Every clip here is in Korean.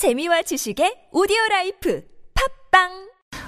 재미와 지식의 오디오 라이프 팟빵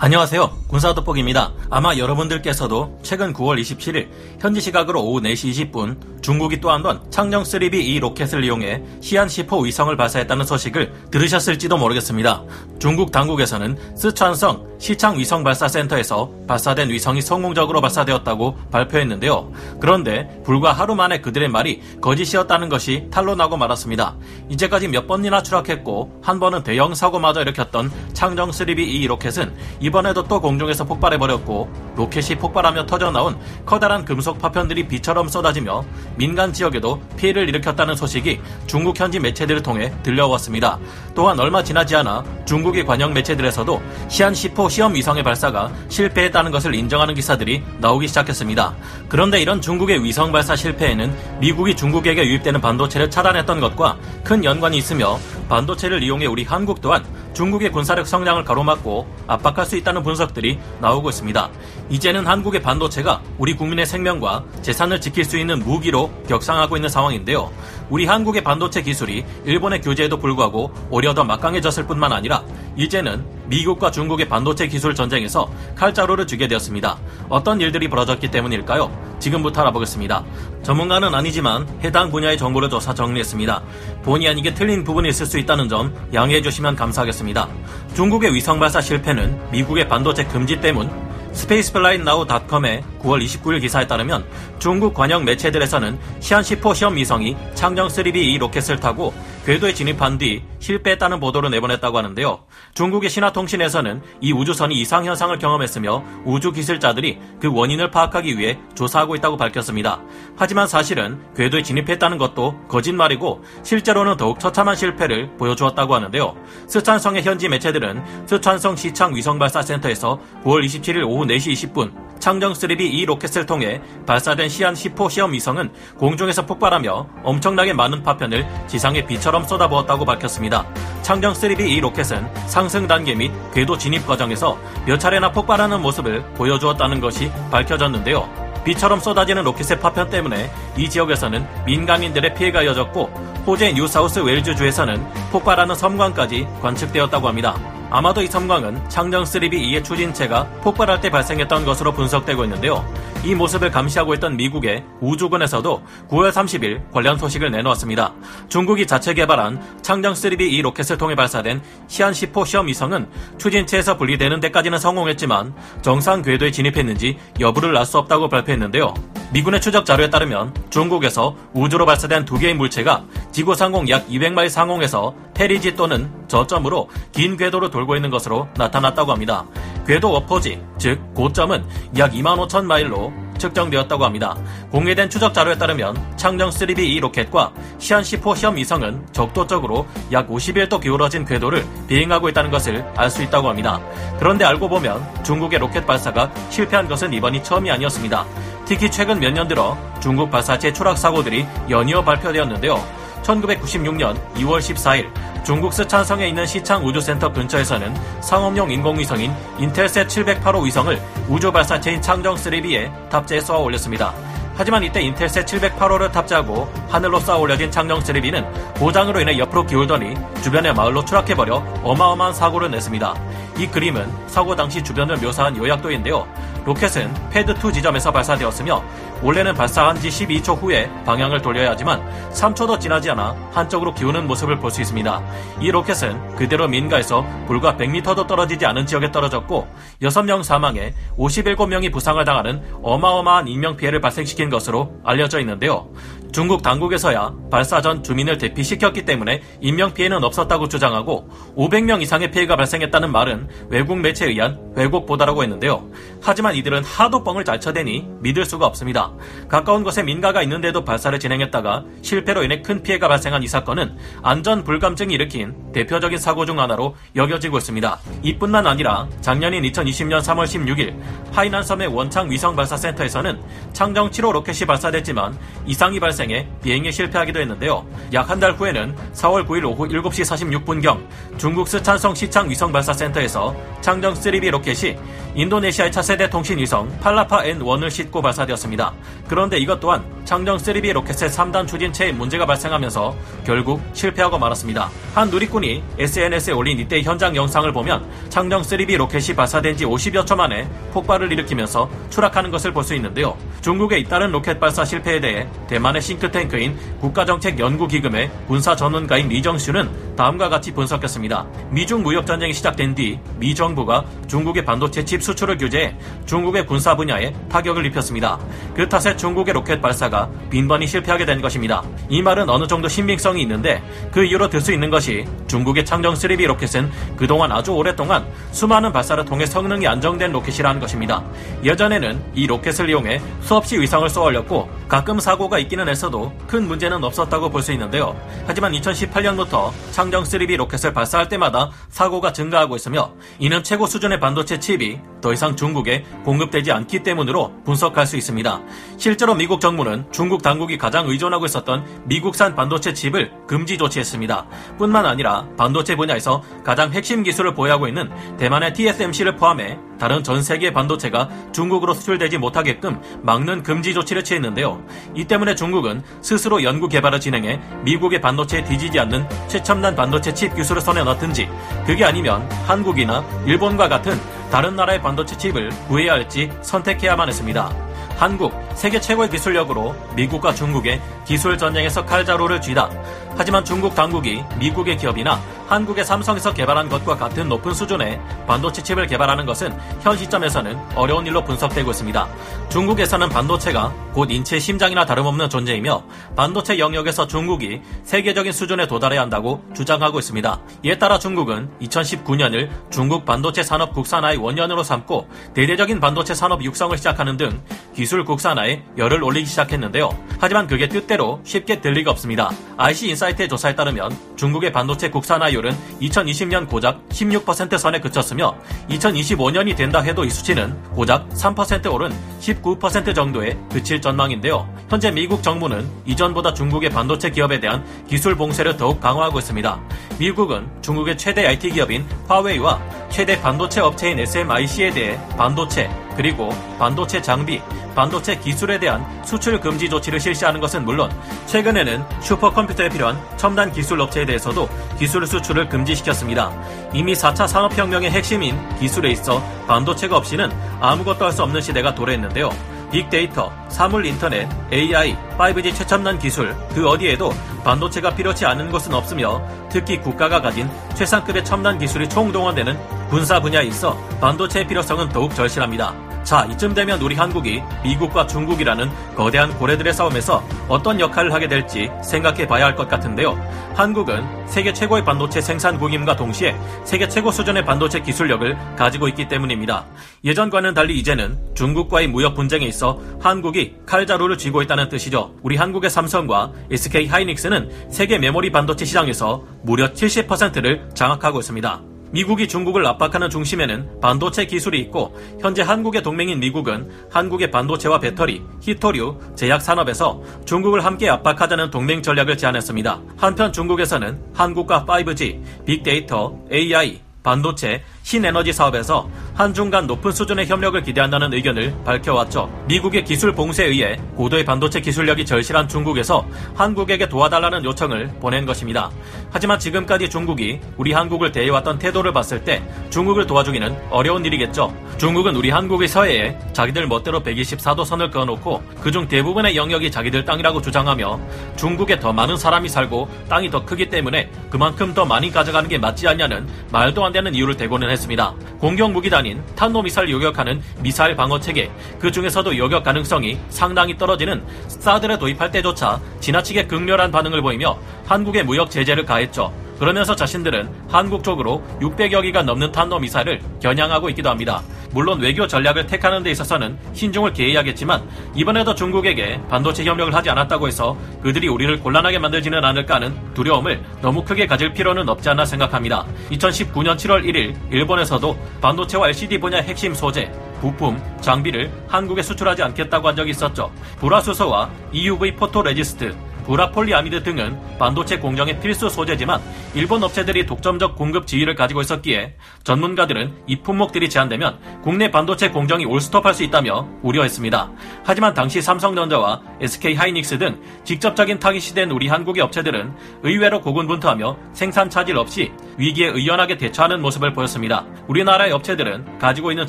안녕하세요. 군사돋보기입니다. 아마 여러분들께서도 최근 9월 27일 현지 시각으로 오후 4시 20분 중국이 또 한 번 창정 3B E 로켓을 이용해 시안 10호 위성을 발사했다는 소식을 들으셨을지도 모르겠습니다. 중국 당국에서는 스촨성 시창 위성 발사 센터에서 발사된 위성이 성공적으로 발사되었다고 발표했는데요. 그런데 불과 하루 만에 그들의 말이 거짓이었다는 것이 탄로나고 말았습니다. 이제까지 몇 번이나 추락했고 한 번은 대형 사고마저 일으켰던 창정 3B E 로켓은 이번에도 또 공중에서 폭발해 버렸고 로켓이 폭발하며 터져 나온 커다란 금속 파편들이 비처럼 쏟아지며 민간 지역에도 피해를 일으켰다는 소식이 중국 현지 매체들을 통해 들려왔습니다. 또한 얼마 지나지 않아 중국의 관영 매체들에서도 시안 10호 시험 위성의 발사가 실패했다는 것을 인정하는 기사들이 나오기 시작했습니다. 그런데 이런 중국의 위성 발사 실패에는 미국이 중국에게 유입되는 반도체를 차단했던 것과 큰 연관이 있으며 반도체를 이용해 우리 한국 또한 중국의 군사력 성장을 가로막고 압박할 수 있다는 분석들이 나오고 있습니다. 이제는 한국의 반도체가 우리 국민의 생명과 재산을 지킬 수 있는 무기로 격상하고 있는 상황인데요. 우리 한국의 반도체 기술이 일본의 규제에도 불구하고 오히려 더 막강해졌을 뿐만 아니라 이제는 미국과 중국의 반도체 기술 전쟁에서 칼자루를 쥐게 되었습니다. 어떤 일들이 벌어졌기 때문일까요? 지금부터 알아보겠습니다. 전문가는 아니지만 해당 분야의 정보를 조사 정리했습니다. 본의 아니게 틀린 부분이 있을 수 있다는 점 양해해 주시면 감사하겠습니다. 중국의 위성 발사 실패는 미국의 반도체 금지 때문 스페이스플라이트나우닷컴의 9월 29일 기사에 따르면 중국 관영 매체들에서는 시안 10호 시험 위성이 창정 3B E 로켓을 타고 궤도에 진입한 뒤 실패했다는 보도를 내보냈다고 하는데요. 중국의 신화통신에서는 이 우주선이 이상 현상을 경험했으며 우주 기술자들이 그 원인을 파악하기 위해 조사하고 있다고 밝혔습니다. 하지만 사실은 궤도에 진입했다는 것도 거짓말이고 실제로는 더욱 처참한 실패를 보여주었다고 하는데요. 스촨성의 현지 매체들은 스촨성 시창 위성발사센터에서 9월 27일 오후 4시 20분 창정 3B 이 로켓을 통해 발사된 시안 10호 시험 위성은 공중에서 폭발하며 엄청나게 많은 파편을 지상에 비처럼 쏟아부었다고 밝혔습니다. 창정 3B E 로켓은 상승 단계 및 궤도 진입 과정에서 몇 차례나 폭발하는 모습을 보여주었다는 것이 밝혀졌는데요. 비처럼 쏟아지는 로켓의 파편 때문에 이 지역에서는 민간인들의 피해가 이어졌고 호주의 뉴사우스 웨일즈주에서는 폭발하는 섬광까지 관측되었다고 합니다. 아마도 이 섬광은 창정 3B E의 추진체가 폭발할 때 발생했던 것으로 분석되고 있는데요. 이 모습을 감시하고 있던 미국의 우주군에서도 9월 30일 관련 소식을 내놓았습니다. 중국이 자체 개발한 창정 3B 2 로켓을 통해 발사된 시안 10호 시험 위성은 추진체에서 분리되는 데까지는 성공했지만 정상 궤도에 진입했는지 여부를 알 수 없다고 발표했는데요. 미군의 추적 자료에 따르면 중국에서 우주로 발사된 두 개의 물체가 지구 상공 약 200마일 상공에서 페리지 또는 저점으로 긴 궤도로 돌고 있는 것으로 나타났다고 합니다. 궤도 어퍼지, 즉 고점은 약 2만 5천 마일로 측정되었다고 합니다. 공개된 추적 자료에 따르면 창정 3B 이 로켓과 시안 10호 시험 위성은 적도적으로 약 51도 기울어진 궤도를 비행하고 있다는 것을 알 수 있다고 합니다. 그런데 알고 보면 중국의 로켓 발사가 실패한 것은 이번이 처음이 아니었습니다. 특히 최근 몇 년 들어 중국 발사체 추락 사고들이 연이어 발표되었는데요. 1996년 2월 14일 중국 스촨성에 있는 시창 우주센터 근처에서는 상업용 인공위성인 인텔셋 708호 위성을 우주 발사체인 창정 3B에 탑재해 쏘아 올렸습니다. 하지만 이때 인텔셋 708호를 탑재하고 하늘로 쏘아 올려진 창정 3B는 고장으로 인해 옆으로 기울더니 주변의 마을로 추락해버려 어마어마한 사고를 냈습니다. 이 그림은 사고 당시 주변을 묘사한 요약도인데요. 로켓은 패드2 지점에서 발사되었으며 원래는 발사한 지 12초 후에 방향을 돌려야 하지만 3초도 지나지 않아 한쪽으로 기우는 모습을 볼 수 있습니다. 이 로켓은 그대로 민가에서 불과 100m도 떨어지지 않은 지역에 떨어졌고 6명 사망에 57명이 부상을 당하는 어마어마한 인명피해를 발생시킨 것으로 알려져 있는데요. 중국 당국에서야 발사 전 주민을 대피시켰기 때문에 인명 피해는 없었다고 주장하고 500명 이상의 피해가 발생했다는 말은 외국 매체에 의한 왜곡보다라고 했는데요. 하지만 이들은 하도 뻥을 잘 쳐대니 믿을 수가 없습니다. 가까운 곳에 민가가 있는데도 발사를 진행했다가 실패로 인해 큰 피해가 발생한 이 사건은 안전 불감증이 일으킨 대표적인 사고 중 하나로 여겨지고 있습니다. 이뿐만 아니라 작년인 2020년 3월 16일 하이난 섬의 원창 위성 발사 센터에서는 창정 7호 로켓이 발사됐지만 이상이 발생 발생해 비행에 실패하기도 했는데요. 약 한 달 후에는 4월 9일 오후 7시 46분경 중국 스촨성 시창 위성 발사센터에서 창정 3B 로켓이 인도네시아의 차세대 통신 위성 팔라파 N1을 싣고 발사되었습니다. 그런데 이것 또한 창정 3B 로켓의 3단 추진체에 문제가 발생하면서 결국 실패하고 말았습니다. 한 누리꾼이 SNS에 올린 이때 현장 영상을 보면 창정 3B 로켓이 발사된 지 50여 초 만에 폭발을 일으키면서 추락하는 것을 볼 수 있는데요. 중국의 잇따른 로켓 발사 실패에 대해 대만의 싱크탱크인 국가정책연구기금의 군사 전문가인 리정 슈는 다음과 같이 분석했습니다. 미중 무역 전쟁이 시작된 뒤 미 정부가 중국의 반도체 칩 수출을 규제해 중국의 군사 분야에 타격을 입혔습니다. 그 탓에 중국의 로켓 발사가 빈번히 실패하게 된 것입니다. 이 말은 어느 정도 신빙성이 있는데 그 이유로 들 수 있는 것이 중국의 창정 3B 로켓은 그동안 아주 오랫동안 수많은 발사를 통해 성능이 안정된 로켓이라는 것입니다. 예전에는 이 로켓을 이용해 수없이 위성을 쏘아 올렸고 가끔 사고가 있기는 했어도 큰 문제는 없었다고 볼 수 있는데요. 하지만 2018년부터 창정 3B 로켓을 발사할 때마다 사고가 증가하고 있으며 이는 최고 수준의 반도체 칩이 더 이상 중국에 공급되지 않기 때문으로 분석할 수 있습니다. 실제로 미국 정부는 중국 당국이 가장 의존하고 있었던 미국산 반도체 칩을 금지 조치했습니다. 뿐만 아니라 반도체 분야에서 가장 핵심 기술을 보유하고 있는 대만의 TSMC를 포함해 다른 전 세계 반도체가 중국으로 수출되지 못하게끔 막는 금지 조치를 취했는데요. 이 때문에 중국은 스스로 연구 개발을 진행해 미국의 반도체에 뒤지지 않는 최첨단 반도체 칩 기술을 손에 넣든지 그게 아니면 한국이나 일본과 같은 다른 나라의 반도체 칩을 구해야 할지 선택해야만 했습니다. 한국 세계 최고의 기술력으로 미국과 중국의 기술 전쟁에서 칼자루를 쥐다. 하지만 중국 당국이 미국의 기업이나 한국의 삼성에서 개발한 것과 같은 높은 수준의 반도체 칩을 개발하는 것은 현 시점에서는 어려운 일로 분석되고 있습니다. 중국에서는 반도체가 곧 인체의 심장이나 다름없는 존재이며 반도체 영역에서 중국이 세계적인 수준에 도달해야 한다고 주장하고 있습니다. 이에 따라 중국은 2019년을 중국 반도체 산업 국산화의 원년으로 삼고 대대적인 반도체 산업 육성을 시작하는 등 기술 국산화에 열을 올리기 시작했는데요. 하지만 그게 뜻대로 쉽게 될 리가 없습니다. IC 인 사이트의 조사에 따르면 중국의 반도체 국산화율은 2020년 고작 16% 선에 그쳤으며 2025년이 된다 해도 이 수치는 고작 3% 오른 19% 정도에 그칠 전망인데요. 현재 미국 정부는 이전보다 중국의 반도체 기업에 대한 기술 봉쇄를 더욱 강화하고 있습니다. 미국은 중국의 최대 IT 기업인 화웨이와 최대 반도체 업체인 SMIC에 대해 반도체 그리고 반도체 장비, 반도체 기술에 대한 수출 금지 조치를 실시하는 것은 물론 최근에는 슈퍼컴퓨터에 필요한 첨단 기술 업체에 대해서도 기술 수출을 금지시켰습니다. 이미 4차 산업혁명의 핵심인 기술에 있어 반도체가 없이는 아무것도 할 수 없는 시대가 도래했는데요. 빅데이터, 사물 인터넷, AI, 5G 최첨단 기술, 그 어디에도 반도체가 필요치 않은 것은 없으며 특히 국가가 가진 최상급의 첨단 기술이 총동원되는 군사 분야에 있어 반도체의 필요성은 더욱 절실합니다. 자, 이쯤 되면 우리 한국이 미국과 중국이라는 거대한 고래들의 싸움에서 어떤 역할을 하게 될지 생각해 봐야 할 것 같은데요. 한국은 세계 최고의 반도체 생산국임과 동시에 세계 최고 수준의 반도체 기술력을 가지고 있기 때문입니다. 예전과는 달리 이제는 중국과의 무역 분쟁에 있어 한국이 칼자루를 쥐고 있다는 뜻이죠. 우리 한국의 삼성과 SK 하이닉스는 세계 메모리 반도체 시장에서 무려 70%를 장악하고 있습니다. 미국이 중국을 압박하는 중심에는 반도체 기술이 있고 현재 한국의 동맹인 미국은 한국의 반도체와 배터리, 히토류, 제약 산업에서 중국을 함께 압박하자는 동맹 전략을 제안했습니다. 한편 중국에서는 한국과 5G, 빅데이터, AI, 반도체, 신에너지 사업에서 한중 간 높은 수준의 협력을 기대한다는 의견을 밝혀왔죠. 미국의 기술 봉쇄에 의해 고도의 반도체 기술력이 절실한 중국에서 한국에게 도와달라는 요청을 보낸 것입니다. 하지만 지금까지 중국이 우리 한국을 대해왔던 태도를 봤을 때 중국을 도와주기는 어려운 일이겠죠. 중국은 우리 한국의 서해에 자기들 멋대로 124도 선을 그어놓고 그중 대부분의 영역이 자기들 땅이라고 주장하며 중국에 더 많은 사람이 살고 땅이 더 크기 때문에 그만큼 더 많이 가져가는 게 맞지 않냐는 말도 안 되는 이유를 대고는 했습니다. 공격 무기단인 탄도미사일 요격하는 미사일 방어 체계, 그 중에서도 요격 가능성이 상당히 떨어지는 사드를 도입할 때조차 지나치게 극렬한 반응을 보이며 한국의 무역 제재를 가했죠. 그러면서 자신들은 한국 쪽으로 600여 기가 넘는 탄도미사일을 겨냥하고 있기도 합니다. 물론 외교 전략을 택하는 데 있어서는 신중을 기해야겠지만 이번에도 중국에게 반도체 협력을 하지 않았다고 해서 그들이 우리를 곤란하게 만들지는 않을까 하는 두려움을 너무 크게 가질 필요는 없지 않나 생각합니다. 2019년 7월 1일 일본에서도 반도체와 LCD 분야 핵심 소재, 부품, 장비를 한국에 수출하지 않겠다고 한 적이 있었죠. 불화수소와 EUV photoresist, 불화폴리이미드 등은 반도체 공정의 필수 소재지만 일본 업체들이 독점적 공급 지위를 가지고 있었기에 전문가들은 이 품목들이 제한되면 국내 반도체 공정이 올스톱할 수 있다며 우려했습니다. 하지만 당시 삼성전자와 SK 하이닉스 등 직접적인 타깃이 된 우리 한국의 업체들은 의외로 고군분투하며 생산 차질 없이 위기에 의연하게 대처하는 모습을 보였습니다. 우리나라의 업체들은 가지고 있는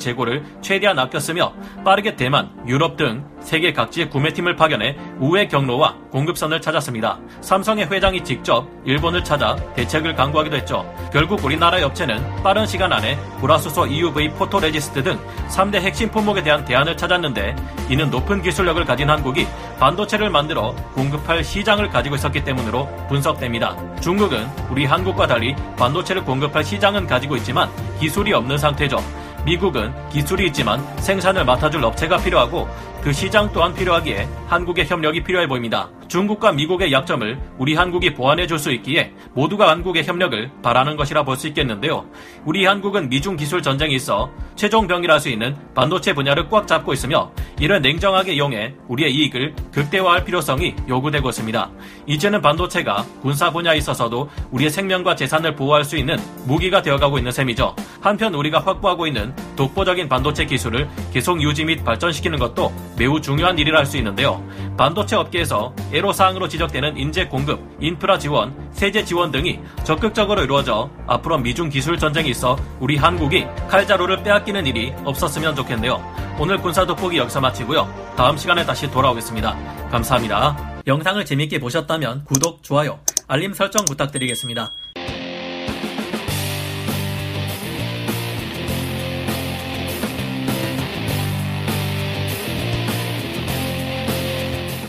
재고를 최대한 아껴 쓰며 빠르게 대만, 유럽 등 세계 각지의 구매팀을 파견해 우회 경로와 공급선을 찾 았습니다. 삼성의 회장이 직접 일본을 찾아 대책을 강구하기도 했죠. 결국 우리나라의 업체는 빠른 시간 안에 불화수소 EUV photoresist 등 3대 핵심 품목에 대한 대안을 찾았는데 이는 높은 기술력을 가진 한국이 반도체를 만들어 공급할 시장을 가지고 있었기 때문으로 분석됩니다. 중국은 우리 한국과 달리 반도체를 공급할 시장은 가지고 있지만 기술이 없는 상태죠. 미국은 기술이 있지만 생산을 맡아줄 업체가 필요하고 그 시장 또한 필요하기에 한국의 협력이 필요해 보입니다. 중국과 미국의 약점을 우리 한국이 보완해 줄 수 있기에 모두가 한국의 협력을 바라는 것이라 볼 수 있겠는데요. 우리 한국은 미중 기술 전쟁이 있어 최종 병이라 할수 있는 반도체 분야를 꽉 잡고 있으며 이를 냉정하게 이용해 우리의 이익을 극대화할 필요성이 요구되고 있습니다. 이제는 반도체가 군사 분야에 있어서도 우리의 생명과 재산을 보호할 수 있는 무기가 되어가고 있는 셈이죠. 한편 우리가 확보하고 있는 독보적인 반도체 기술을 계속 유지 및 발전시키는 것도 매우 중요한 일이라 할 수 있는데요. 반도체 업계에서 애로사항으로 지적되는 인재 공급, 인프라 지원, 세제 지원 등이 적극적으로 이루어져 앞으로 미중 기술 전쟁이 있어 우리 한국이 칼자루를 빼앗기는 일이 없었으면 좋겠네요. 오늘 군사 돋보기 여기서 마치고요. 다음 시간에 다시 돌아오겠습니다. 감사합니다. 영상을 재밌게 보셨다면 구독, 좋아요, 알림 설정 부탁드리겠습니다.